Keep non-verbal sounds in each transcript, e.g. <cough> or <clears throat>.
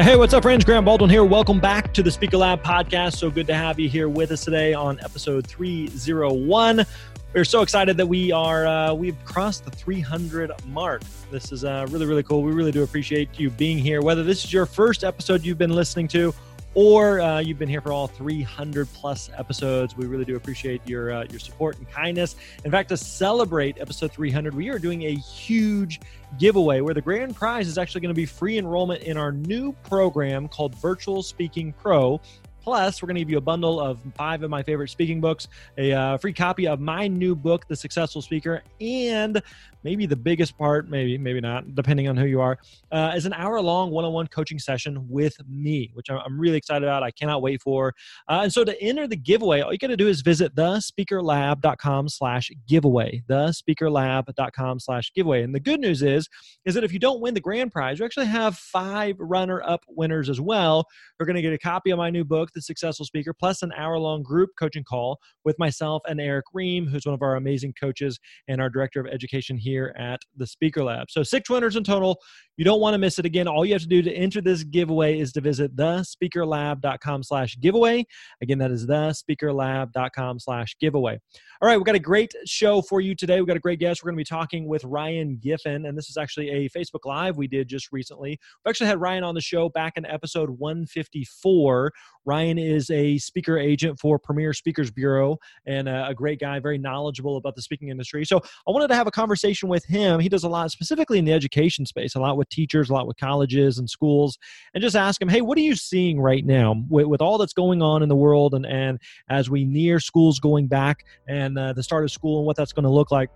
Hey, what's up, friends? Grant Baldwin here. Welcome back to the Speaker Lab podcast. So good to have you here with us today on episode 301. We're so excited that we are uh, we've crossed the 300 mark. This is uh, really really cool. We really do appreciate you being here. Whether this is your first episode you've been listening to, or uh, you've been here for all 300 plus episodes. We really do appreciate your uh, your support and kindness. In fact, to celebrate episode 300, we are doing a huge giveaway where the grand prize is actually going to be free enrollment in our new program called Virtual Speaking Pro. Plus, we're going to give you a bundle of five of my favorite speaking books, a uh, free copy of my new book, The Successful Speaker, and maybe the biggest part, maybe, maybe not, depending on who you are, uh, is an hour long one on one coaching session with me, which I'm really excited about. I cannot wait for. Uh, and so to enter the giveaway, all you got to do is visit thespeakerlab.com slash giveaway, thespeakerlab.com slash giveaway. And the good news is, is that if you don't win the grand prize, you actually have five runner up winners as well. You're going to get a copy of my new book, The Successful Speaker, plus an hour long group coaching call with myself and Eric Ream, who's one of our amazing coaches and our director of education here here at the Speaker Lab. So six winners in total. You don't want to miss it again. All you have to do to enter this giveaway is to visit thespeakerlab.com slash giveaway. Again, that is thespeakerlab.com slash giveaway. All right, we've got a great show for you today. We've got a great guest. We're going to be talking with Ryan Giffen, and this is actually a Facebook Live we did just recently. We actually had Ryan on the show back in episode 154. Ryan is a speaker agent for Premiere Speakers Bureau and a, a great guy, very knowledgeable about the speaking industry. So I wanted to have a conversation with him. He does a lot specifically in the education space, a lot with teachers, a lot with colleges and schools, and just ask him, hey, what are you seeing right now with, with all that's going on in the world and, and as we near schools going back and uh, the start of school and what that's going to look like?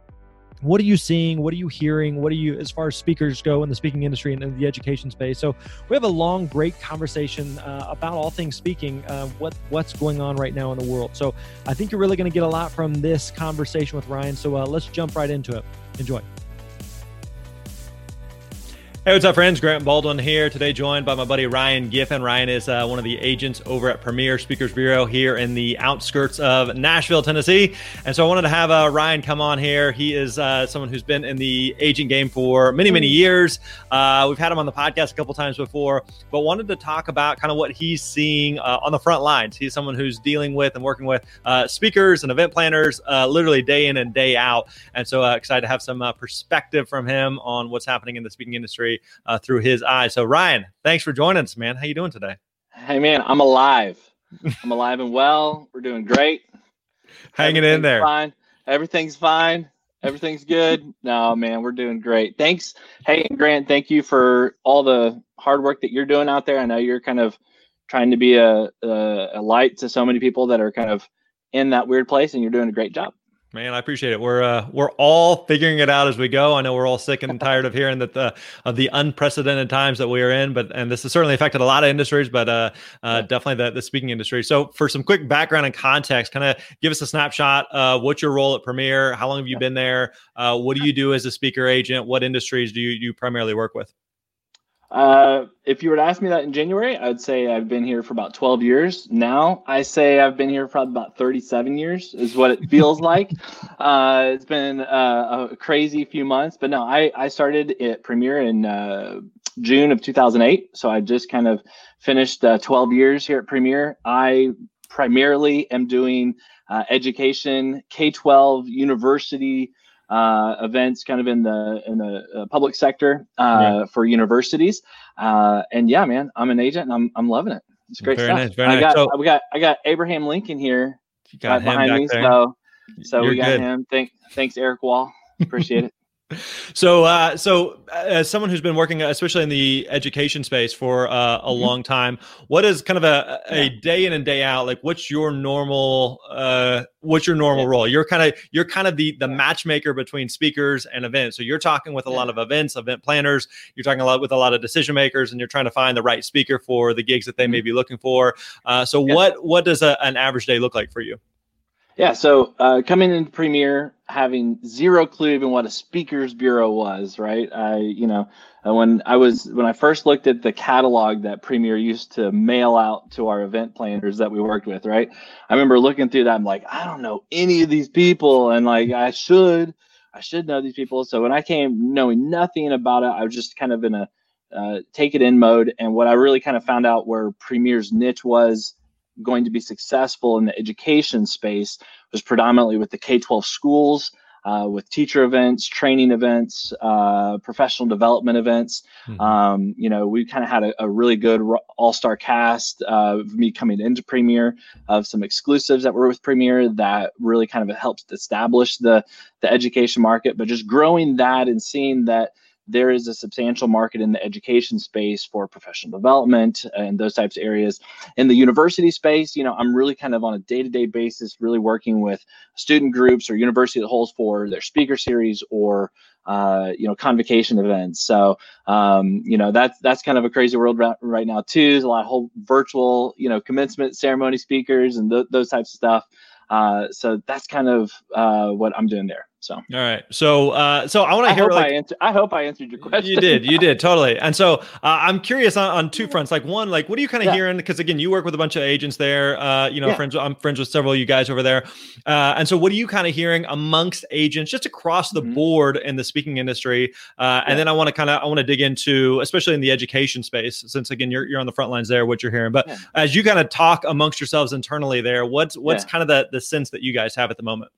What are you seeing? What are you hearing? What are you as far as speakers go in the speaking industry and in the education space? So we have a long great conversation uh, about all things speaking uh, what what's going on right now in the world. So i think you're really going to get a lot from this conversation with ryan. So uh, let's jump right into it. Enjoy Hey, what's up, friends? Grant Baldwin here. Today, joined by my buddy Ryan Giffen. Ryan is uh, one of the agents over at Premiere Speakers Bureau here in the outskirts of Nashville, Tennessee. And so, I wanted to have uh, Ryan come on here. He is uh, someone who's been in the agent game for many, many years. Uh, we've had him on the podcast a couple times before, but wanted to talk about kind of what he's seeing uh, on the front lines. He's someone who's dealing with and working with uh, speakers and event planners literally day in and day out. And so, excited to have some perspective from him on what's happening in the speaking industry uh, through his eyes. So Ryan, thanks for joining us, man. How you doing today? Hey, man, I'm alive. I'm alive and well. We're doing great. <laughs> Hanging in there. Fine. Everything's fine. Everything's good. No, man, we're doing great. Thanks. Hey, Grant, thank you for all the hard work that you're doing out there. I know you're kind of trying to be a, a, a light to so many people that are kind of in that weird place, and you're doing a great job. Man, I appreciate it. We're uh, we're all figuring it out as we go. I know we're all sick and <laughs> tired of hearing that the of the unprecedented times that we are in, but and this has certainly affected a lot of industries, but uh, uh, definitely the, the speaking industry. So, for some quick background and context, kind of give us a snapshot. Uh, what's your role at Premiere? How long have you been there? Uh, what do you do as a speaker agent? What industries do you you primarily work with? Uh, if you were to ask me that in January, I'd say I've been here for about 12 years. Now I say I've been here for about 37 years, is what it feels <laughs> like. Uh, it's been uh, a crazy few months, but no, I, I started at Premiere in uh, June of 2008. So I just kind of finished uh, 12 years here at Premiere. I primarily am doing uh, education, K 12, university uh, events kind of in the in the uh, public sector uh, yeah. for universities. Uh, and yeah, man, I'm an agent and I'm I'm loving it. It's great very stuff. Nice, I got nice. so, we got I got Abraham Lincoln here got right behind me. There. So, so You're we got good. him. Thank, thanks, Eric Wall. Appreciate it. So, uh, so uh, as someone who's been working, especially in the education space for uh, a mm-hmm. long time, what is kind of a, a day in and day out? Like, what's your normal, uh, what's your normal yeah. role? You're kind of, you're kind of the the matchmaker between speakers and events. So you're talking with a yeah. lot of events, event planners. You're talking a lot with a lot of decision makers, and you're trying to find the right speaker for the gigs that they may mm-hmm. be looking for. Uh, so, yeah. what what does a, an average day look like for you? Yeah, so uh, coming into Premiere, having zero clue even what a speakers bureau was, right? I, you know, uh, when I was when I first looked at the catalog that Premiere used to mail out to our event planners that we worked with, right? I remember looking through that. I'm like, I don't know any of these people, and like I should, I should know these people. So when I came knowing nothing about it, I was just kind of in a uh, take it in mode. And what I really kind of found out where Premiere's niche was going to be successful in the education space was predominantly with the K 12 schools, uh, with teacher events, training events, uh, professional development events. Mm-hmm. Um, you know, we kind of had a, a, really good all star cast uh, of me coming into Premiere, of some exclusives that were with Premiere that really kind of helped establish the the education market. But just growing that and seeing that there is a substantial market in the education space for professional development and those types of areas. In the university space, you know, I'm really kind of on a day-to-day basis, really working with student groups or university that holds for their speaker series or uh, you know convocation events. So um, you know that's that's kind of a crazy world right now too. There's a lot of whole virtual you know commencement ceremony speakers and th- those types of stuff. Uh, so that's kind of uh, what I'm doing there. So all right, so uh, so I want to hear. Hope like, I, answer, I hope I answered your question. You did, you did <laughs> totally. And so uh, I'm curious on, on two fronts. Like one, like what are you kind of yeah. hearing? Because again, you work with a bunch of agents there. Uh, you know, yeah. friends. I'm friends with several of you guys over there. Uh, and so, what are you kind of hearing amongst agents, just across the mm-hmm. board in the speaking industry? Uh, and then I want to kind of I want to dig into, especially in the education space, since again you're you're on the front lines there, what you're hearing. But as you kind of talk amongst yourselves internally there, what's what's kind of the the sense that you guys have at the moment?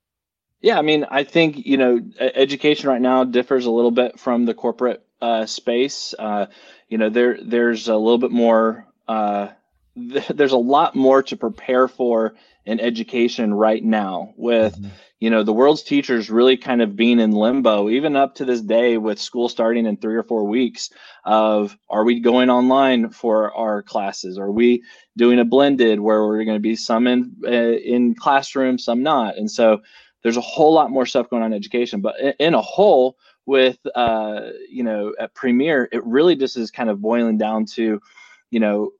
Yeah, I mean, I think you know, education right now differs a little bit from the corporate uh, space. Uh, you know, there there's a little bit more. Uh, th- <laughs> there's a lot more to prepare for in education right now with mm-hmm. you know the world's teachers really kind of being in limbo even up to this day with school starting in three or four weeks of are we going online for our classes are we doing a blended where we're going to be some in uh, in classroom some not and so there's a whole lot more stuff going on in education but in a whole with uh, you know at premiere it really just is kind of boiling down to you know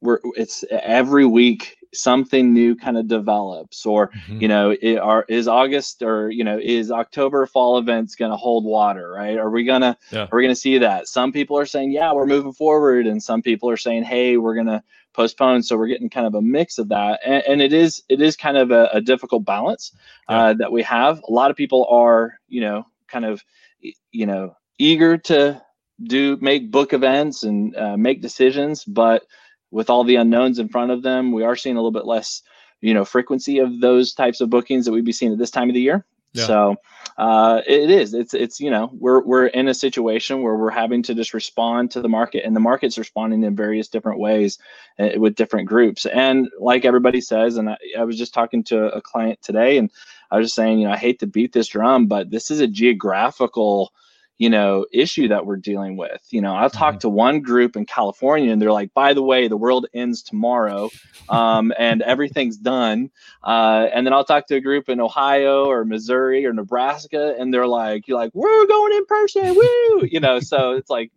we're it's every week something new kind of develops or mm-hmm. you know it, are, is august or you know is october fall events going to hold water right are we gonna yeah. are we gonna see that some people are saying yeah we're moving forward and some people are saying hey we're gonna postponed. So we're getting kind of a mix of that, and, and it is it is kind of a, a difficult balance yeah. uh, that we have. A lot of people are you know kind of you know eager to do make book events and uh, make decisions, but with all the unknowns in front of them, we are seeing a little bit less you know frequency of those types of bookings that we'd be seeing at this time of the year. Yeah. So uh, it is. It's it's you know we're we're in a situation where we're having to just respond to the market, and the market's responding in various different ways uh, with different groups. And like everybody says, and I, I was just talking to a client today, and I was just saying, you know, I hate to beat this drum, but this is a geographical you know issue that we're dealing with you know i'll talk mm-hmm. to one group in california and they're like by the way the world ends tomorrow um, and everything's done uh, and then i'll talk to a group in ohio or missouri or nebraska and they're like you're like we're going in person woo you know so it's like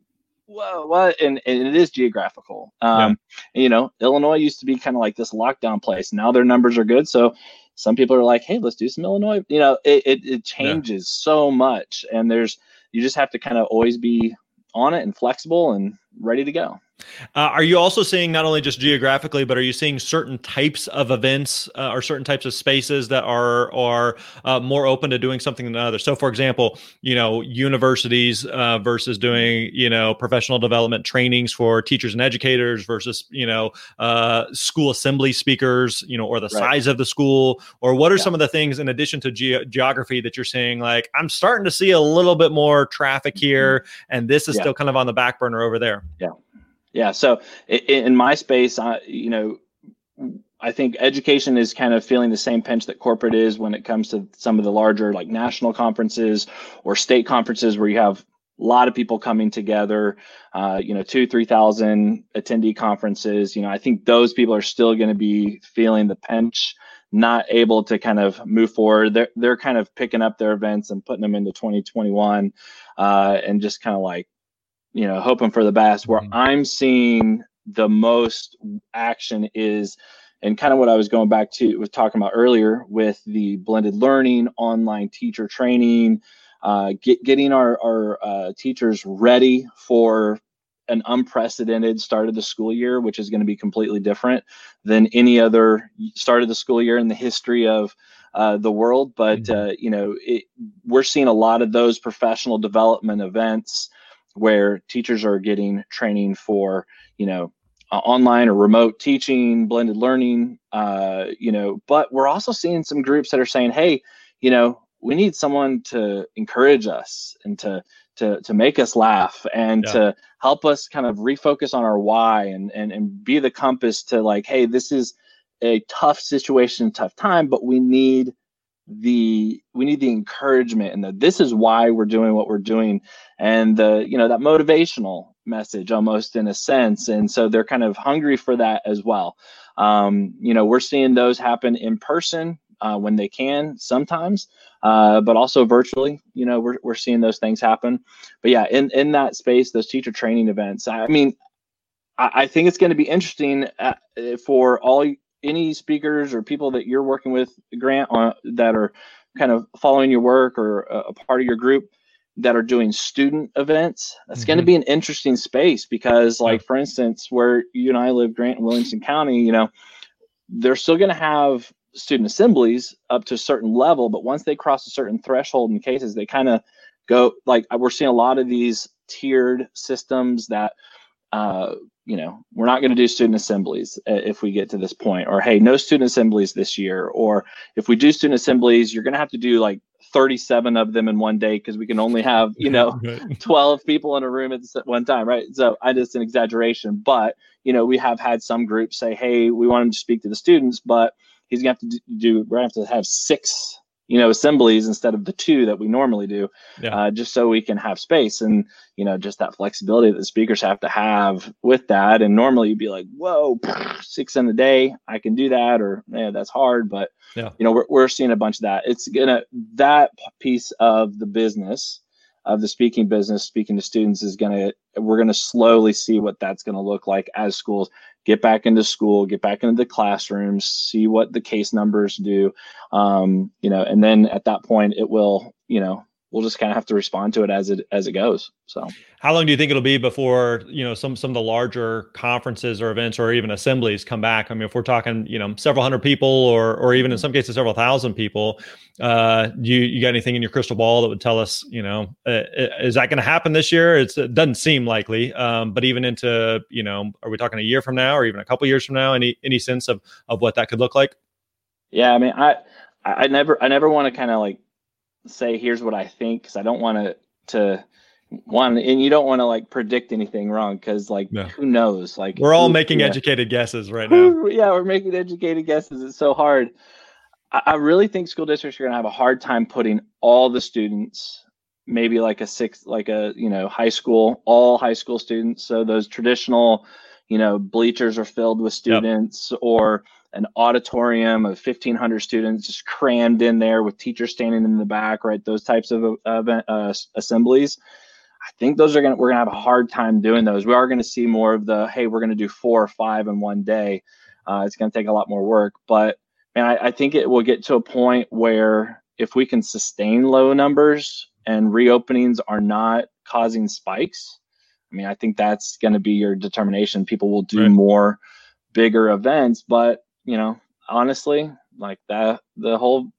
whoa what and, and it is geographical um, yeah. you know illinois used to be kind of like this lockdown place now their numbers are good so some people are like hey let's do some illinois you know it, it, it changes yeah. so much and there's you just have to kind of always be on it and flexible and ready to go. Uh, are you also seeing not only just geographically, but are you seeing certain types of events uh, or certain types of spaces that are are uh, more open to doing something than others? So, for example, you know, universities uh, versus doing you know professional development trainings for teachers and educators versus you know uh, school assembly speakers, you know, or the right. size of the school, or what are yeah. some of the things in addition to ge- geography that you're seeing? Like, I'm starting to see a little bit more traffic mm-hmm. here, and this is yeah. still kind of on the back burner over there. Yeah. Yeah. So in my space, I, you know, I think education is kind of feeling the same pinch that corporate is when it comes to some of the larger like national conferences or state conferences where you have a lot of people coming together, uh, you know, two, 3,000 attendee conferences. You know, I think those people are still going to be feeling the pinch, not able to kind of move forward. They're, they're kind of picking up their events and putting them into 2021 uh, and just kind of like, you know, hoping for the best. Where mm-hmm. I'm seeing the most action is and kind of what I was going back to was talking about earlier with the blended learning, online teacher training, uh, get, getting our, our uh, teachers ready for an unprecedented start of the school year, which is going to be completely different than any other start of the school year in the history of uh, the world. But mm-hmm. uh, you know, it, we're seeing a lot of those professional development events where teachers are getting training for you know uh, online or remote teaching, blended learning. Uh, you know, but we're also seeing some groups that are saying, hey, you know, we need someone to encourage us and to to to make us laugh and yeah. to help us kind of refocus on our why and and and be the compass to like hey this is a tough situation tough time but we need the we need the encouragement and that this is why we're doing what we're doing and the you know that motivational message almost in a sense and so they're kind of hungry for that as well um, you know we're seeing those happen in person uh, when they can sometimes, uh, but also virtually. You know, we're, we're seeing those things happen. But yeah, in, in that space, those teacher training events, I mean, I, think it's going to be interesting uh, for all any speakers or people that you're working with, Grant, on, that are kind of following your work or a, a part of your group that are doing student events. That's mm-hmm. going to be an interesting space because, like, for instance, where you and I live, Grant and Williamson County, you know, they're still going to have student assemblies up to a certain level, but once they cross a certain threshold in cases, they kind of go like we're seeing a lot of these tiered systems that uh, you know we're not going to do student assemblies if we get to this point or hey no student assemblies this year or if we do student assemblies you're going to have to do like 37 of them in one day because we can only have you <laughs> know 12 people in a room at one time right? So i just an exaggeration but you know we have had some groups say hey we want them to speak to the students but he's gonna have to do we're gonna have to have six you know assemblies instead of the two that we normally do yeah. uh, just so we can have space and you know just that flexibility that the speakers have to have with that and normally you'd be like whoa <laughs> six in a day i can do that or yeah that's hard but yeah. you know we're, we're seeing a bunch of that it's gonna that piece of the business of the speaking business speaking to students is gonna we're gonna slowly see what that's gonna look like as schools get back into school, get back into the classrooms, see what the case numbers do, um, you know, and then at that point it will, you know, we'll just kind of have to respond to it as it as it goes. So, how long do you think it'll be before you know some some of the larger conferences or events or even assemblies come back? I mean, if we're talking you know several hundred people or or even in some cases several thousand people, uh, you you got anything in your crystal ball that would tell us you know uh, is that going to happen this year? It's, it doesn't seem likely, um, but even into you know are we talking a year from now or even a couple years from now? Any any sense of of what that could look like? Yeah, I mean, I I never I never want to kind of like say here's what I think because I don't want to to one and you don't want to like predict anything wrong because like yeah. who knows like we're all who, making yeah. educated guesses right now <laughs> yeah we're making educated guesses it's so hard I, I really think school districts are going to have a hard time putting all the students maybe like a six like a you know high school all high school students so those traditional you know bleachers are filled with students yep. or an auditorium of 1500 students just crammed in there with teachers standing in the back right? Those types of uh, uh, assemblies. I think those are going to we're going to have a hard time doing those. We are going to see more of the hey we're going to do four or five in one day. Uh, it's going to take a lot more work but man I, I think it will get to a point where if we can sustain low numbers and reopenings are not causing spikes i mean i think that's going to be your determination. People will do right. more bigger events but you know, honestly, like that, the whole,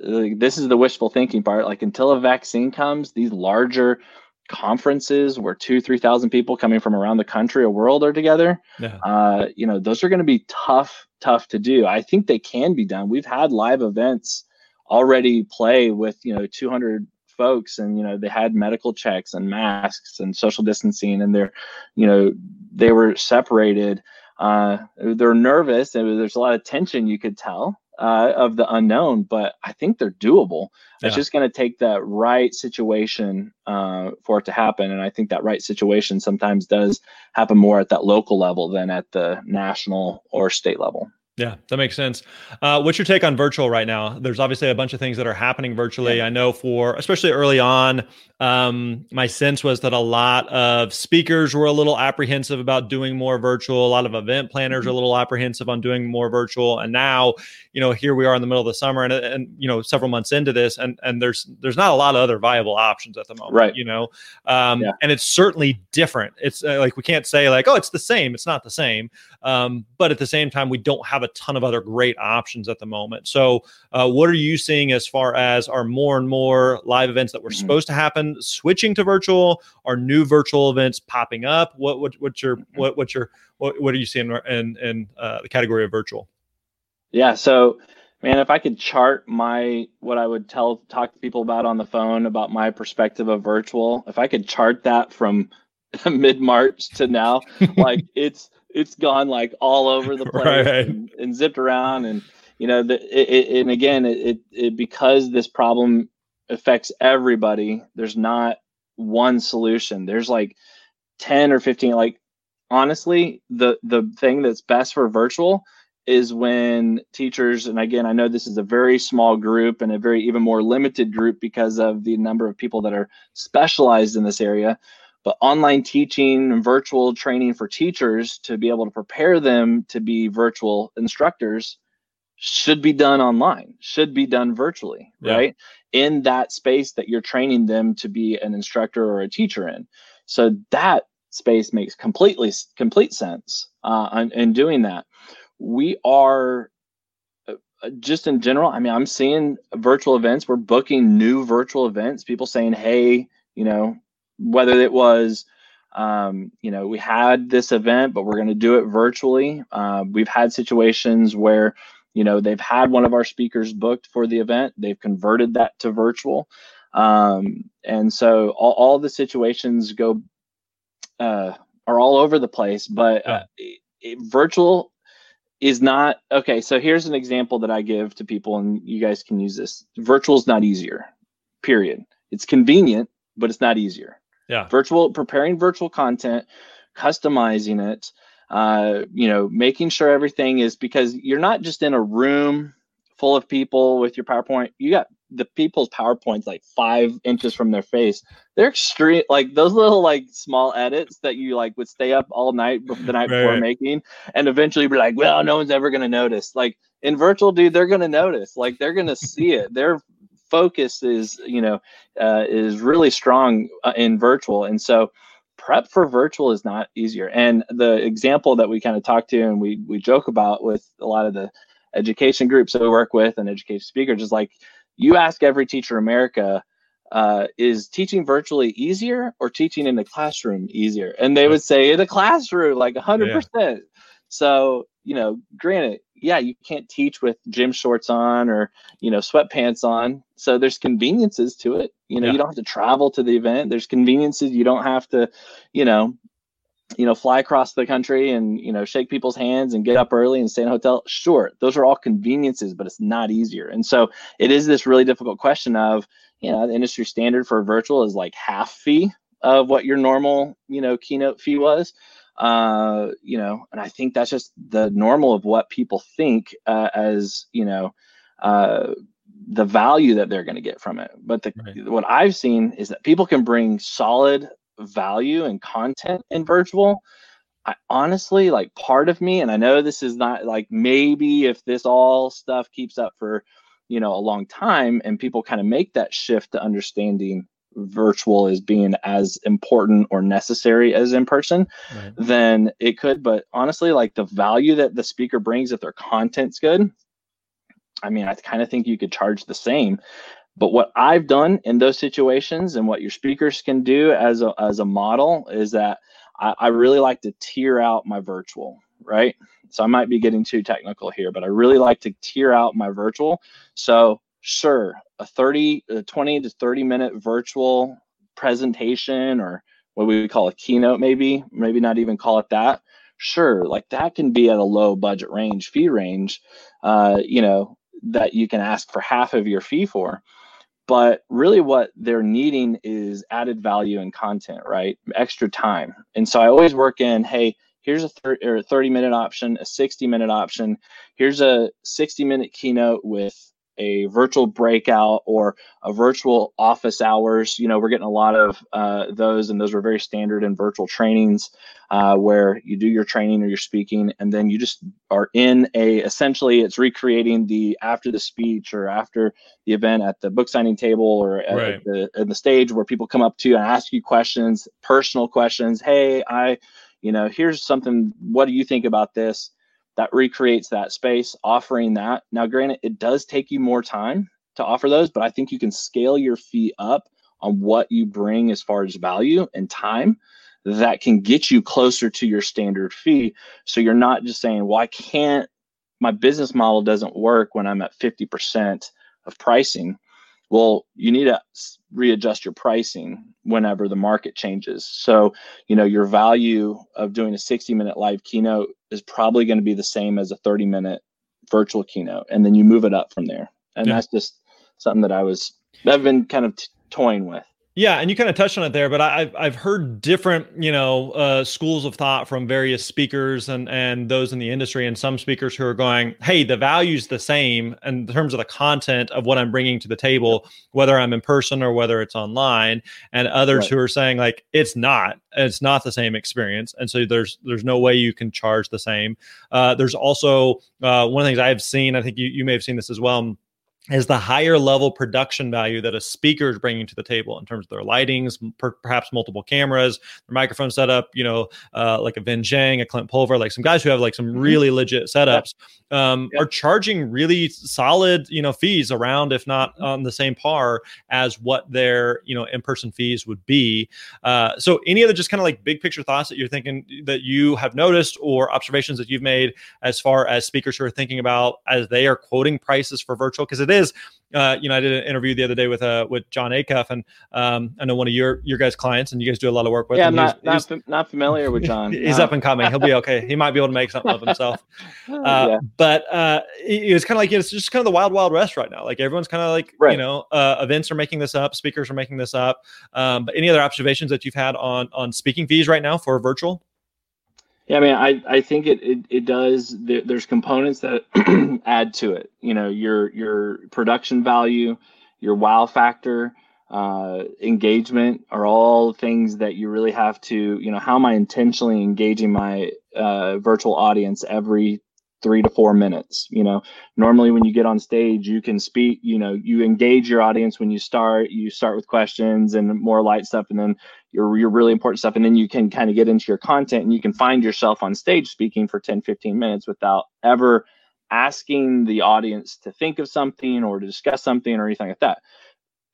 like, this is the wishful thinking part. Like until a vaccine comes, these larger conferences where two, 3,000 people coming from around the country or world are together, yeah. uh, you know, those are going to be tough, tough to do. I think they can be done. We've had live events already play with, you know, 200 folks and you know they had medical checks and masks and social distancing and they're you know they were separated uh, they're nervous and there's a lot of tension you could tell uh, of the unknown, but I think they're doable. Yeah. It's just going to take that right situation uh, for it to happen. And I think that right situation sometimes does happen more at that local level than at the national or state level. Yeah, that makes sense. Uh, what's your take on virtual right now? There's obviously a bunch of things that are happening virtually. Yeah. I know for especially early on, um, my sense was that a lot of speakers were a little apprehensive about doing more virtual. A lot of event planners mm-hmm. are a little apprehensive on doing more virtual. And now, you know, here we are in the middle of the summer, and and you know, several months into this, and and there's there's not a lot of other viable options at the moment. Right. You know, um, yeah. and it's certainly different. It's uh, like we can't say like, oh, it's the same. It's not the same. Um, but at the same time, we don't have a ton of other great options at the moment. So, uh, what are you seeing as far as are more and more live events that were mm-hmm. supposed to happen? switching to virtual? Are new virtual events popping up? What what what's your mm-hmm. what what's your what, what are you seeing in in uh, the category of virtual? Yeah, so man, if I could chart my what I would tell talk to people about on the phone about my perspective of virtual, if I could chart that from <laughs> mid March to now, like it's it's gone like all over the <laughs> place right. and, and, zipped around and you know the, it, it, and again it, it because this problem affects everybody. There's not one solution. There's like 10 or 15 like honestly, the the thing that's best for virtual is when teachers and again I know this is a very small group and a very even more limited group because of the number of people that are specialized in this area but online teaching and virtual training for teachers to be able to prepare them to be virtual instructors should be done online, should be done virtually, yeah. right? In that space that you're training them to be an instructor or a teacher in. So that space makes completely complete sense uh, in, in doing that. We are uh, uh, just in general. I mean, I'm seeing virtual events. We're booking new virtual events. People saying, "Hey, you know, whether it was." Um, you know, we had this event, but we're going to do it virtually. Uh, we've had situations where you know they've had one of our speakers booked for the event. They've converted that to virtual. Um, and so all, all the situations go uh, are all over the place but uh, it, it, virtual is not okay so here's an example that i give to people and you guys can use this. Virtual is not easier period. It's convenient but it's not easier yeah virtual preparing virtual content customizing it uh, you know, making sure everything is because you're not just in a room full of people with your PowerPoint. You got the people's PowerPoints like five inches from their face. They're extreme, like those little like small edits that you like would stay up all night the night right. before making, and eventually be like, well, no one's ever gonna notice. Like in virtual, dude, they're gonna notice. Like they're gonna see it. Their focus is, you know, uh, is really strong uh, in virtual, and so prep for virtual is not easier. And the example that we kind of talk to and we we joke about with a lot of the education groups that we work with and education speakers is like you ask every teacher in America, uh, is teaching virtually easier or teaching in the classroom easier? And they would say in the classroom, like 100%. Yeah. So, you know, granted, yeah, you can't teach with gym shorts on or, you know, sweatpants on. So there's conveniences to it. You know, yeah. you don't have to travel to the event. There's conveniences. You don't have to, you know, you know, fly across the country and, you know, shake people's hands and get up early and stay in a hotel. Sure, those are all conveniences, but it's not easier. And so it is this really difficult question of, you know, the industry standard for virtual is like half fee of what your normal, you know, keynote fee was uh, you know, and I think that's just the normal of what people think uh, as you know uh, the value that they're going to get from it. But the, right. what I've seen is that people can bring solid value and content in virtual. I honestly like part of me, and I know this is not like maybe if this all stuff keeps up for you know a long time and people kind of make that shift to understanding virtual is being as important or necessary as in person, right. then it could. But honestly, like the value that the speaker brings, if their content's good, I mean, I kind of think you could charge the same. But what I've done in those situations and what your speakers can do as a, as a model is that I, I really like to tier out my virtual, right? So I might be getting too technical here, but I really like to tier out my virtual. So sure a 30 a 20 to 30 minute virtual presentation or what we would call a keynote maybe maybe not even call it that sure, like that can be at a low budget range, fee range, uh, you know, that you can ask for half of your fee for. But really, what they're needing is added value and content, right? Extra time. And so I always work in, hey, here's a 30, 30 minute option, a 60 minute option. Here's a 60 minute keynote with a virtual breakout or a virtual office hours. You know, we're getting a lot of uh, those, and those are very standard in virtual trainings uh, where you do your training or your speaking, and then you just are in a essentially it's recreating the after the speech or after the event at the book signing table or at, right. the, at the stage where people come up to you and ask you questions, personal questions. Hey, I, you know, here's something. What do you think about this? That recreates that space, offering that. Now, granted, it does take you more time to offer those, but I think you can scale your fee up on what you bring as far as value and time that can get you closer to your standard fee. So you're not just saying, well, I can't, my business model doesn't work when I'm at 50% of pricing. Well, you need to readjust your pricing whenever the market changes. So, you know, your value of doing a 60 minute live keynote is probably going to be the same as a 30 minute virtual keynote. And then you move it up from there. And yeah. that's just something that I was, I've been kind of t- toying with. Yeah, and you kind of touched on it there, but I've I've heard different you know uh, schools of thought from various speakers and and those in the industry, and some speakers who are going, "Hey, the value's the same in terms of the content of what I'm bringing to the table, whether I'm in person or whether it's online," and others right. who are saying like it's not, it's not the same experience, and so there's there's no way you can charge the same. Uh, there's also uh, one of the things I've seen, I think you you may have seen this as well is the higher level production value that a speaker is bringing to the table in terms of their lightings, per, perhaps multiple cameras, their microphone setup, you know, uh, like a Vinh Giang, a Clint Pulver, like some guys who have like some mm-hmm. really legit setups um, are charging really solid, you know, fees around, if not mm-hmm. on the same par as what their, you know, in-person fees would be. Uh, so any other just kind of like big picture thoughts that you're thinking that you have noticed or observations that you've made as far as speakers who are thinking about as they are quoting prices for virtual? Because it is is, uh, you know, I did an interview the other day with uh with Jon Acuff, and um, I know one of your your guys' clients, and you guys do a lot of work with. Yeah, I'm not not, not familiar with Jon. <laughs> he's no. up and coming. He'll be okay. He might be able to make something of himself. <laughs> Uh, yeah. But uh, it's kind of like it's just kind of the wild wild west right now. Like everyone's kind of like right. you know, uh, events are making this up, speakers are making this up. Um, but any other observations that you've had on on speaking fees right now for virtual? Yeah, I mean, I, I think it, it, it does. There, there's components that <clears throat> add to it. You know, your your production value, your wow factor, uh, engagement are all things that you really have to. You know, how am I intentionally engaging my uh, virtual audience every three to four minutes you know? Normally when you get on stage you can speak you know you engage your audience when you start you start with questions and more light stuff and then your, your really important stuff and then you can kind of get into your content and you can find yourself on stage speaking for 10 15 minutes without ever asking the audience to think of something or to discuss something or anything like that.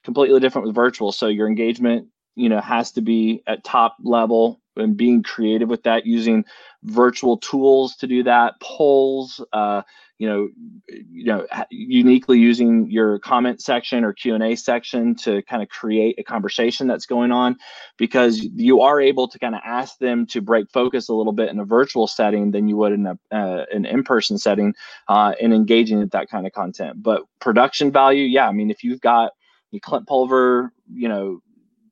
Completely different with virtual. So your engagement you know has to be at top level and being creative with that using virtual tools to do that polls uh, you know you know uniquely using your comment section or q&a section to kind of create a conversation that's going on because you are able to kind of ask them to break focus a little bit in a virtual setting than you would in a uh, an in-person setting uh, and engaging with that kind of content. But production value yeah i mean if you've got Clint Pulver, you know,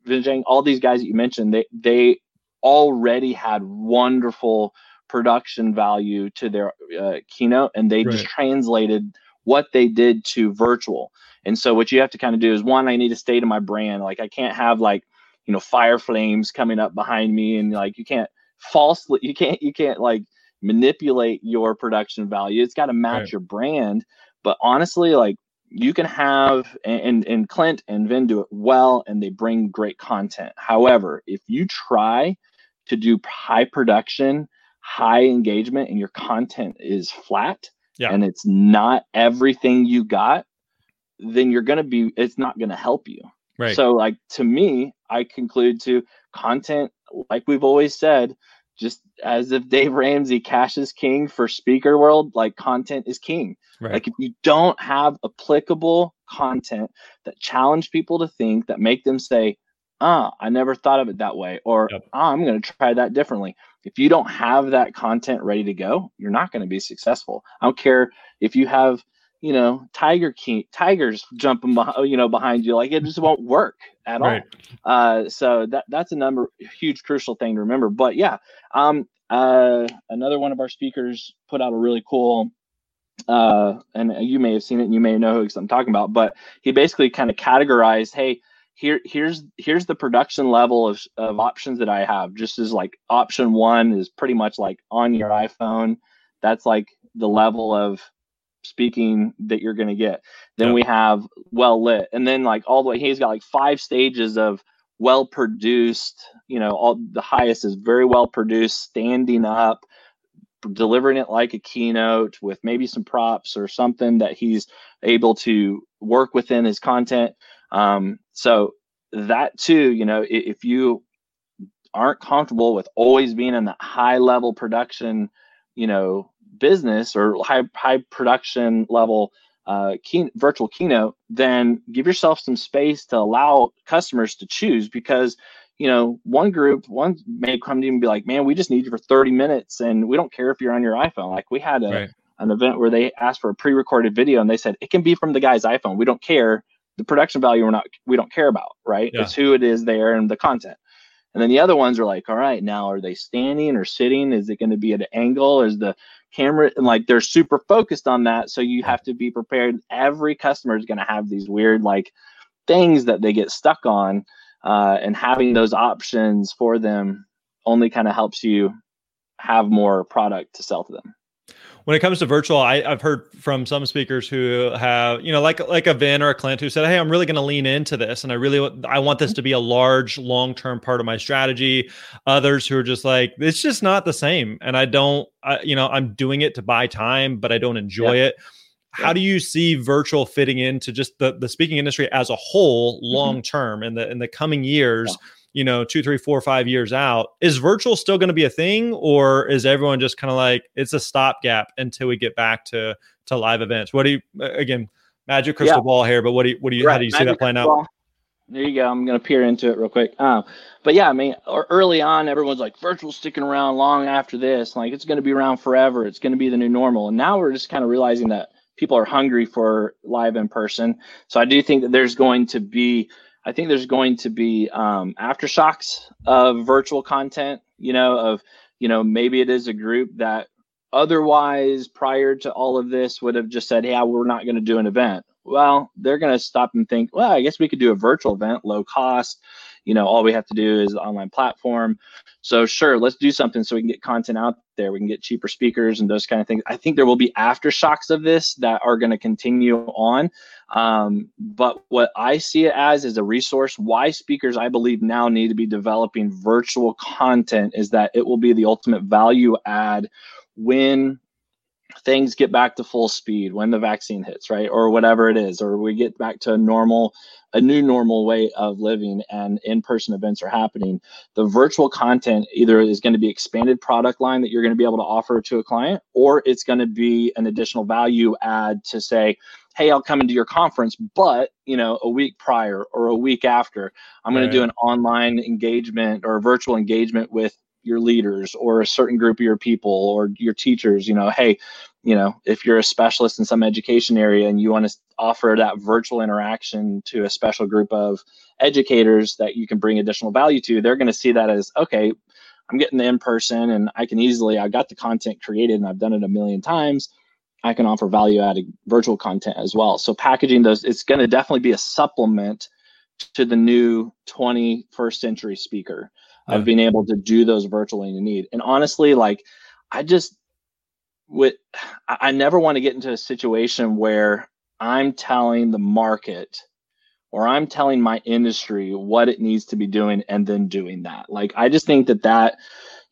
Giang, all these guys that you mentioned, they they already had wonderful production value to their uh, keynote and they right. just translated what they did to virtual. And so what you have to kind of do is one, I need to stay to my brand. Like I can't have like, you know, fire flames coming up behind me and like you can't falsely you can't you can't like manipulate your production value. It's got to match right. your brand. But honestly, like you can have and and Clint and Vinh do it well and they bring great content. However, if you try to do high production, high engagement and your content is flat yeah. and it's not everything you got, then you're going to be it's not going to help you. Right. So like to me, I conclude to content like we've always said, just as if Dave Ramsey cash is king for speaker world, like content is king. Right. Like if you don't have applicable content that challenge people to think, that make them say, ah, I never thought of it that way, or yep. ah, I'm going to try that differently. if you don't have that content ready to go, you're not going to be successful. I don't care if you have, you know, tiger king, tigers jumping behind, you know, behind you, like it just won't work at right. all. Uh, so that that's a number huge crucial thing to remember. But yeah, um, uh, another one of our speakers put out a really cool uh, and you may have seen it and you may know who I'm talking about, but he basically kind of categorized, hey, here here's here's the production level of, of options that I have. Just as like option one is pretty much like on your iPhone. That's like the level of speaking that you're gonna get. Then yeah. we have well lit, and then like all the way he's got like five stages of well produced. You know, all the highest is very well produced, standing up, delivering it like a keynote with maybe some props or something that he's able to work within his content. Um, so that too, you know, if you aren't comfortable with always being in that high level production, you know, business or high high production level uh, key, virtual keynote, then give yourself some space to allow customers to choose because you know, one group, one may come to you and be like, man, we just need you for 30 minutes and we don't care if you're on your iPhone. Like we had a, right. an event where they asked for a pre-recorded video and they said it can be from the guy's iPhone. We don't care. The production value we're not we don't care about, right? Yeah. It's who it is there and the content. And then the other ones are like, all right, now are they standing or sitting? Is it going to be at an angle? Is the camera and like they're super focused on that. So you have to be prepared. Every customer is going to have these weird like things that they get stuck on uh, and having those options for them only kind of helps you have more product to sell to them when it comes to virtual I, have heard from some speakers who have you know like like a vinh or a clint who said hey i'm really going to lean into this and i really i want this to be a large long-term part of my strategy others who are just like it's just not the same and i don't I, you know i'm doing it to buy time but i don't enjoy yeah. it how do you see virtual fitting into just the, the speaking industry as a whole long term mm-hmm. in the in the coming years yeah. You know two three four five years out is virtual still going to be a thing or is everyone just kind of like it's a stopgap until we get back to to live events what do you again magic crystal yeah. ball here but what do you what do you right. how do you magic see that playing out there you go. I'm going to peer into it real quick. Um, but yeah, I mean, early on, everyone's like, virtual sticking around long after this. Like, it's going to be around forever. It's going to be the new normal. And now we're just kind of realizing that people are hungry for live in person. So I do think that there's going to be, I think there's going to be um, aftershocks of virtual content. You know, of you know maybe it is a group that otherwise prior to all of this would have just said, "Yeah, we're not going to do an event." Well, they're going to stop and think, "Well, I guess we could do a virtual event, low cost." You know all we have to do is online platform. So sure let's do something so we can get content out there. We can get cheaper speakers and those kind of things. I think there will be aftershocks of this that are going to continue on. Um, but what i see it as is a resource. Why speakers i believe now need to be developing virtual content is that it will be the ultimate value add when things get back to full speed when the vaccine hits right? Or whatever it is or we get back to a normal a new normal way of living and in-person events are happening the virtual content either is going to be expanded product line that you're going to be able to offer to a client or it's going to be an additional value add to say hey i'll come into your conference but you know a week prior or a week after i'm going to do an online engagement or a virtual engagement with your leaders or a certain group of your people or your teachers you know hey you know if you're a specialist in some education area and you want to offer that virtual interaction to a special group of educators that you can bring additional value to they're going to see that as okay i'm getting the in person and i can easily i got the content created and i've done it a million times i can offer value added virtual content as well. So packaging those it's going to definitely be a supplement to the new 21st century speaker yeah. of being able to do those virtually in need. And honestly, like I just with I never want to get into a situation where I'm telling the market or I'm telling my industry what it needs to be doing and then doing that. Like I just think that that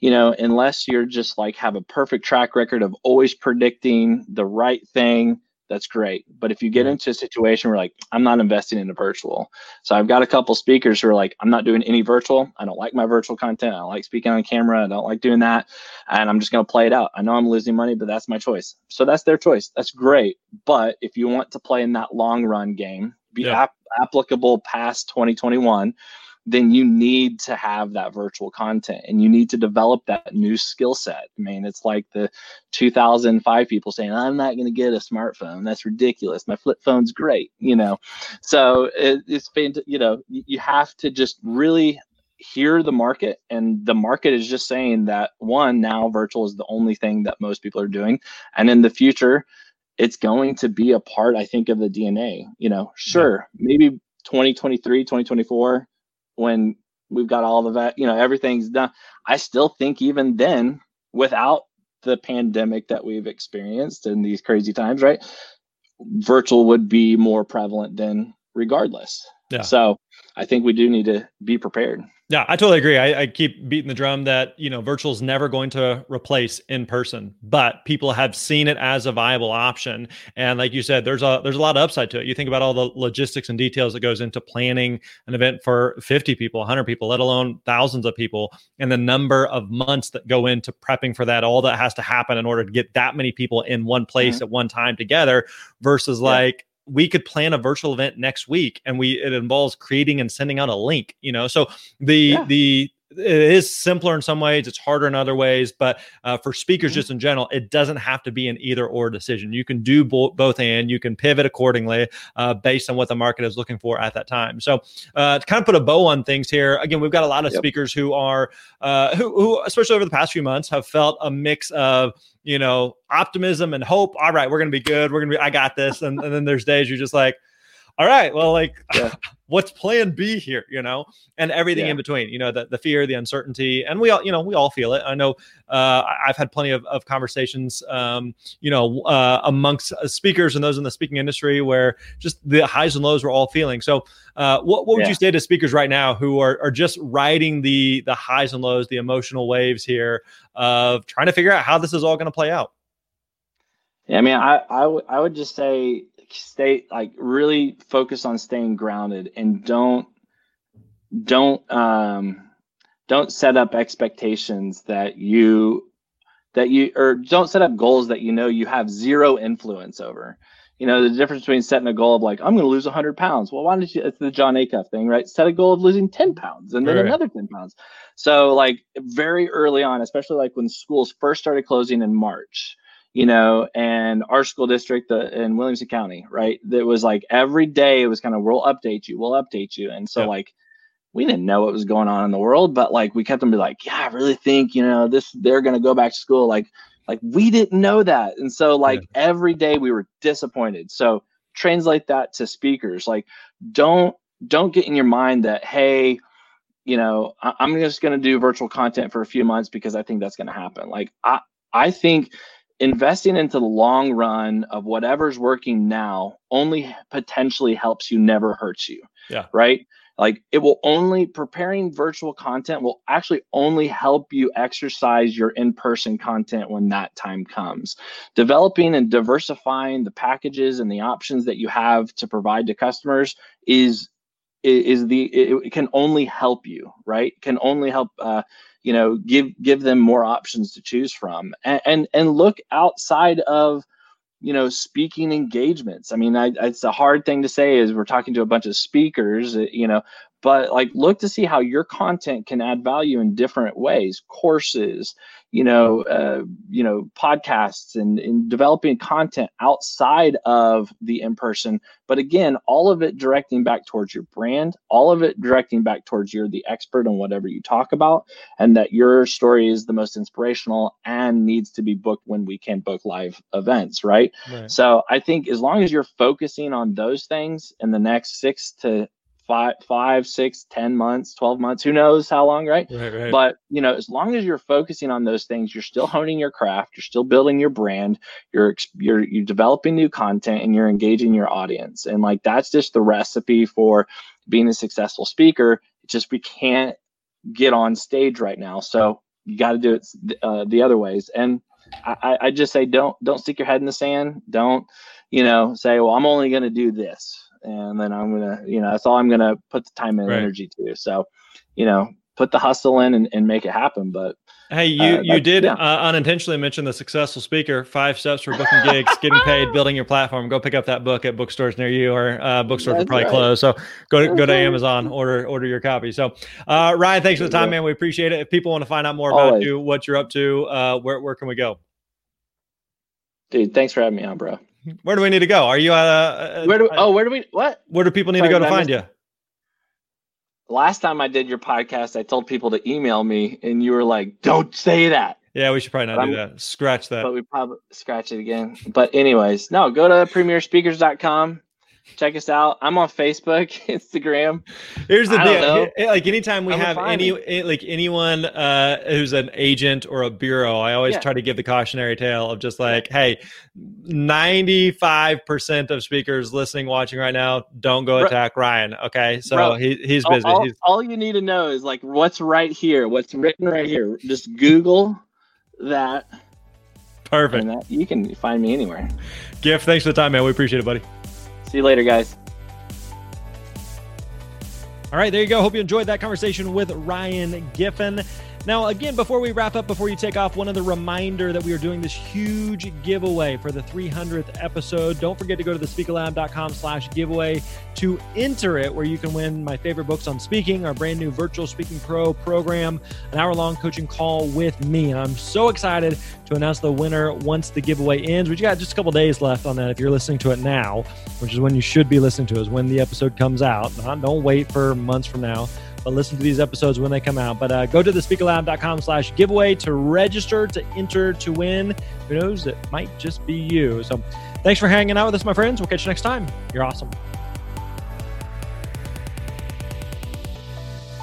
you know, unless you're just like have a perfect track record of always predicting the right thing that's great. But if you get into a situation where like I'm not investing in a virtual, so I've got a couple speakers who are like, I'm not doing any virtual. I don't like my virtual content. I don't like speaking on camera. I don't like doing that, and I'm just gonna play it out. I know I'm losing money, but that's my choice. So that's their choice. That's great. But if you want to play in that long run game, be yeah. ap- applicable past 2021 then you need to have that virtual content and you need to develop that new skill set. I mean, it's like the 2005 people saying, I'm not going to get a smartphone. That's ridiculous. My flip phone's great, you know? So it, it's, you know, you have to just really hear the market and the market is just saying that one now virtual is the only thing that most people are doing and in the future it's going to be a part i think of the dna you know sure yeah. maybe 2023 2024 when we've got all the you know everything's done. I still think even then without the pandemic that we've experienced in these crazy times right virtual would be more prevalent than regardless yeah. so i think we do need to be prepared yeah, I totally agree. I, I, keep beating the drum that you know virtual is never going to replace in person, but people have seen it as a viable option. And like you said, there's a there's a lot of upside to it. You think about all the logistics and details that goes into planning an event for 50 people, 100 people, let alone thousands of people, and the number of months that go into prepping for that. All that has to happen in order to get that many people in one place mm-hmm. at one time together, versus yeah. like we could plan a virtual event next week and we it involves creating and sending out a link you know so the yeah. the it is simpler in some ways it's harder in other ways but uh, for speakers mm-hmm. just in general it doesn't have to be an either or decision you can do bo- both and you can pivot accordingly uh, based on what the market is looking for at that time so uh, to kind of put a bow on things here again we've got a lot of yep. speakers who are uh, who, who especially over the past few months have felt a mix of you know, optimism and hope. All right, we're gonna be good. We're gonna be. I got this. And, and then there's days you're just like, all right, well, like, yeah. <laughs> what's Plan B here? You know, and everything yeah. in between. You know, the the fear, the uncertainty, and we all, you know, we all feel it. I know. Uh, I've had plenty of, of conversations, um, you know, uh, amongst uh, speakers and those in the speaking industry where just the highs and lows we're all feeling. So, uh, what what would yeah. you say to speakers right now who are are just riding the the highs and lows, the emotional waves here of trying to figure out how this is all going to play out? Yeah, I mean, I I, w- I would just say stay like really focus on staying grounded and don't don't um don't set up expectations that you that you or don't set up goals that you know you have zero influence over. You know the difference between setting a goal of like i'm going to lose 100 pounds. Well why don't you it's the jon acuff thing right? Set a goal of losing 10 pounds and then right. another 10 pounds. So like very early on especially like when schools first started closing in march you know, and our school district uh, in Williamson County, right? That was like every day it was kind of we'll update you, we'll update you, and so like we didn't know what was going on in the world, but like we kept them be like, yeah, I really think you know this they're gonna go back to school, like like we didn't know that, and so like yeah. every day we were disappointed. So translate that to speakers, like don't don't get in your mind that hey you know I, i'm just going to do virtual content for a few months because i think that's going to happen like i i think investing into the long run of whatever's working now only potentially helps you never hurts you. Yeah. Right? Like it will only preparing virtual content will actually only help you exercise your in-person content when that time comes. Developing and diversifying the packages and the options that you have to provide to customers is is the it, can only help you right? Can only help uh, you know give give them more options to choose from. And and, and look outside of you know speaking engagements. I mean I, it's a hard thing to say is we're talking to a bunch of speakers you know but like look to see how your content can add value in different ways courses you know uh, you know podcasts and, and developing content outside of the in person but again all of it directing back towards your brand all of it directing back towards you're the expert on whatever you talk about and that your story is the most inspirational and needs to be booked when we can book live events right, right. so i think as long as you're focusing on those things in the next six to five, five, six, ten months, 12 months, who knows how long, right? right? Right, But you know, as long as you're focusing on those things, you're still honing your craft, you're still building your brand, you're you're you're developing new content and you're engaging your audience. And like that's just the recipe for being a successful speaker. It's just we can't get on stage right now. So you got to do it uh, the other ways. And I, I just say don't don't stick your head in the sand. Don't you know say well I'm only going to do this and then I'm gonna, you know, that's all I'm gonna put the time and right. energy to. So, you know, put the hustle in and, and make it happen. But Hey, you uh, you did yeah. uh, unintentionally mention the successful speaker. Five steps for booking gigs, getting paid, <laughs> building your platform. Go pick up that book at bookstores near you, or uh, bookstores That's are probably right. closed. So go to go to Amazon, order order your copy. So uh, Ryan, thanks for the time, man. We appreciate it. If people want to find out more about Always. you, what you're up to, uh, where where can we go? Dude, thanks for having me on, bro. Where do we need to go? Are you at a, a where do uh, oh where do we what? Where do people need Sorry, to go to find you? last time I did your podcast, I told people to email me, and you were like, "Don't say that." Yeah, we should probably not do that. Scratch that. But we probably scratch it again. But anyways, no, go to premierespeakers.com check us out. I'm on Facebook, <laughs> Instagram. Here's the deal: like anytime we have any eh, like anyone uh, who's an agent or a bureau, I always yeah. try to give the cautionary tale of just like, hey, 95 percent of speakers listening, watching right now, don't go attack Bro, Ryan. Okay, so Bro, he, he's busy. All, he's, all you need to know is like what's right here, what's written right here. Just Google that. Perfect. That, you can find me anywhere. Giff, thanks for the time, man. We appreciate it, buddy. See you later, guys. All right, there you go. Hope you enjoyed that conversation with Ryan Giffen. Now, again, before we wrap up, before you take off, one other reminder that we are doing this huge giveaway for the 300th episode. Don't forget to go to the speakerlab.com slash giveaway to enter it, where you can win my favorite books on speaking, our brand new Virtual Speaking Pro program, an hour long coaching call with me. And I'm so excited to announce the winner once the giveaway ends. We got just a couple days left on that if you're listening to it now, which is when you should be listening to it, is when the episode comes out. Don't wait for months from now but listen to these episodes when they come out. But uh, go to the speakerlab.com slash giveaway to register to enter to win. Who knows? It might just be you. So thanks for hanging out with us, my friends. We'll catch you next time. You're awesome.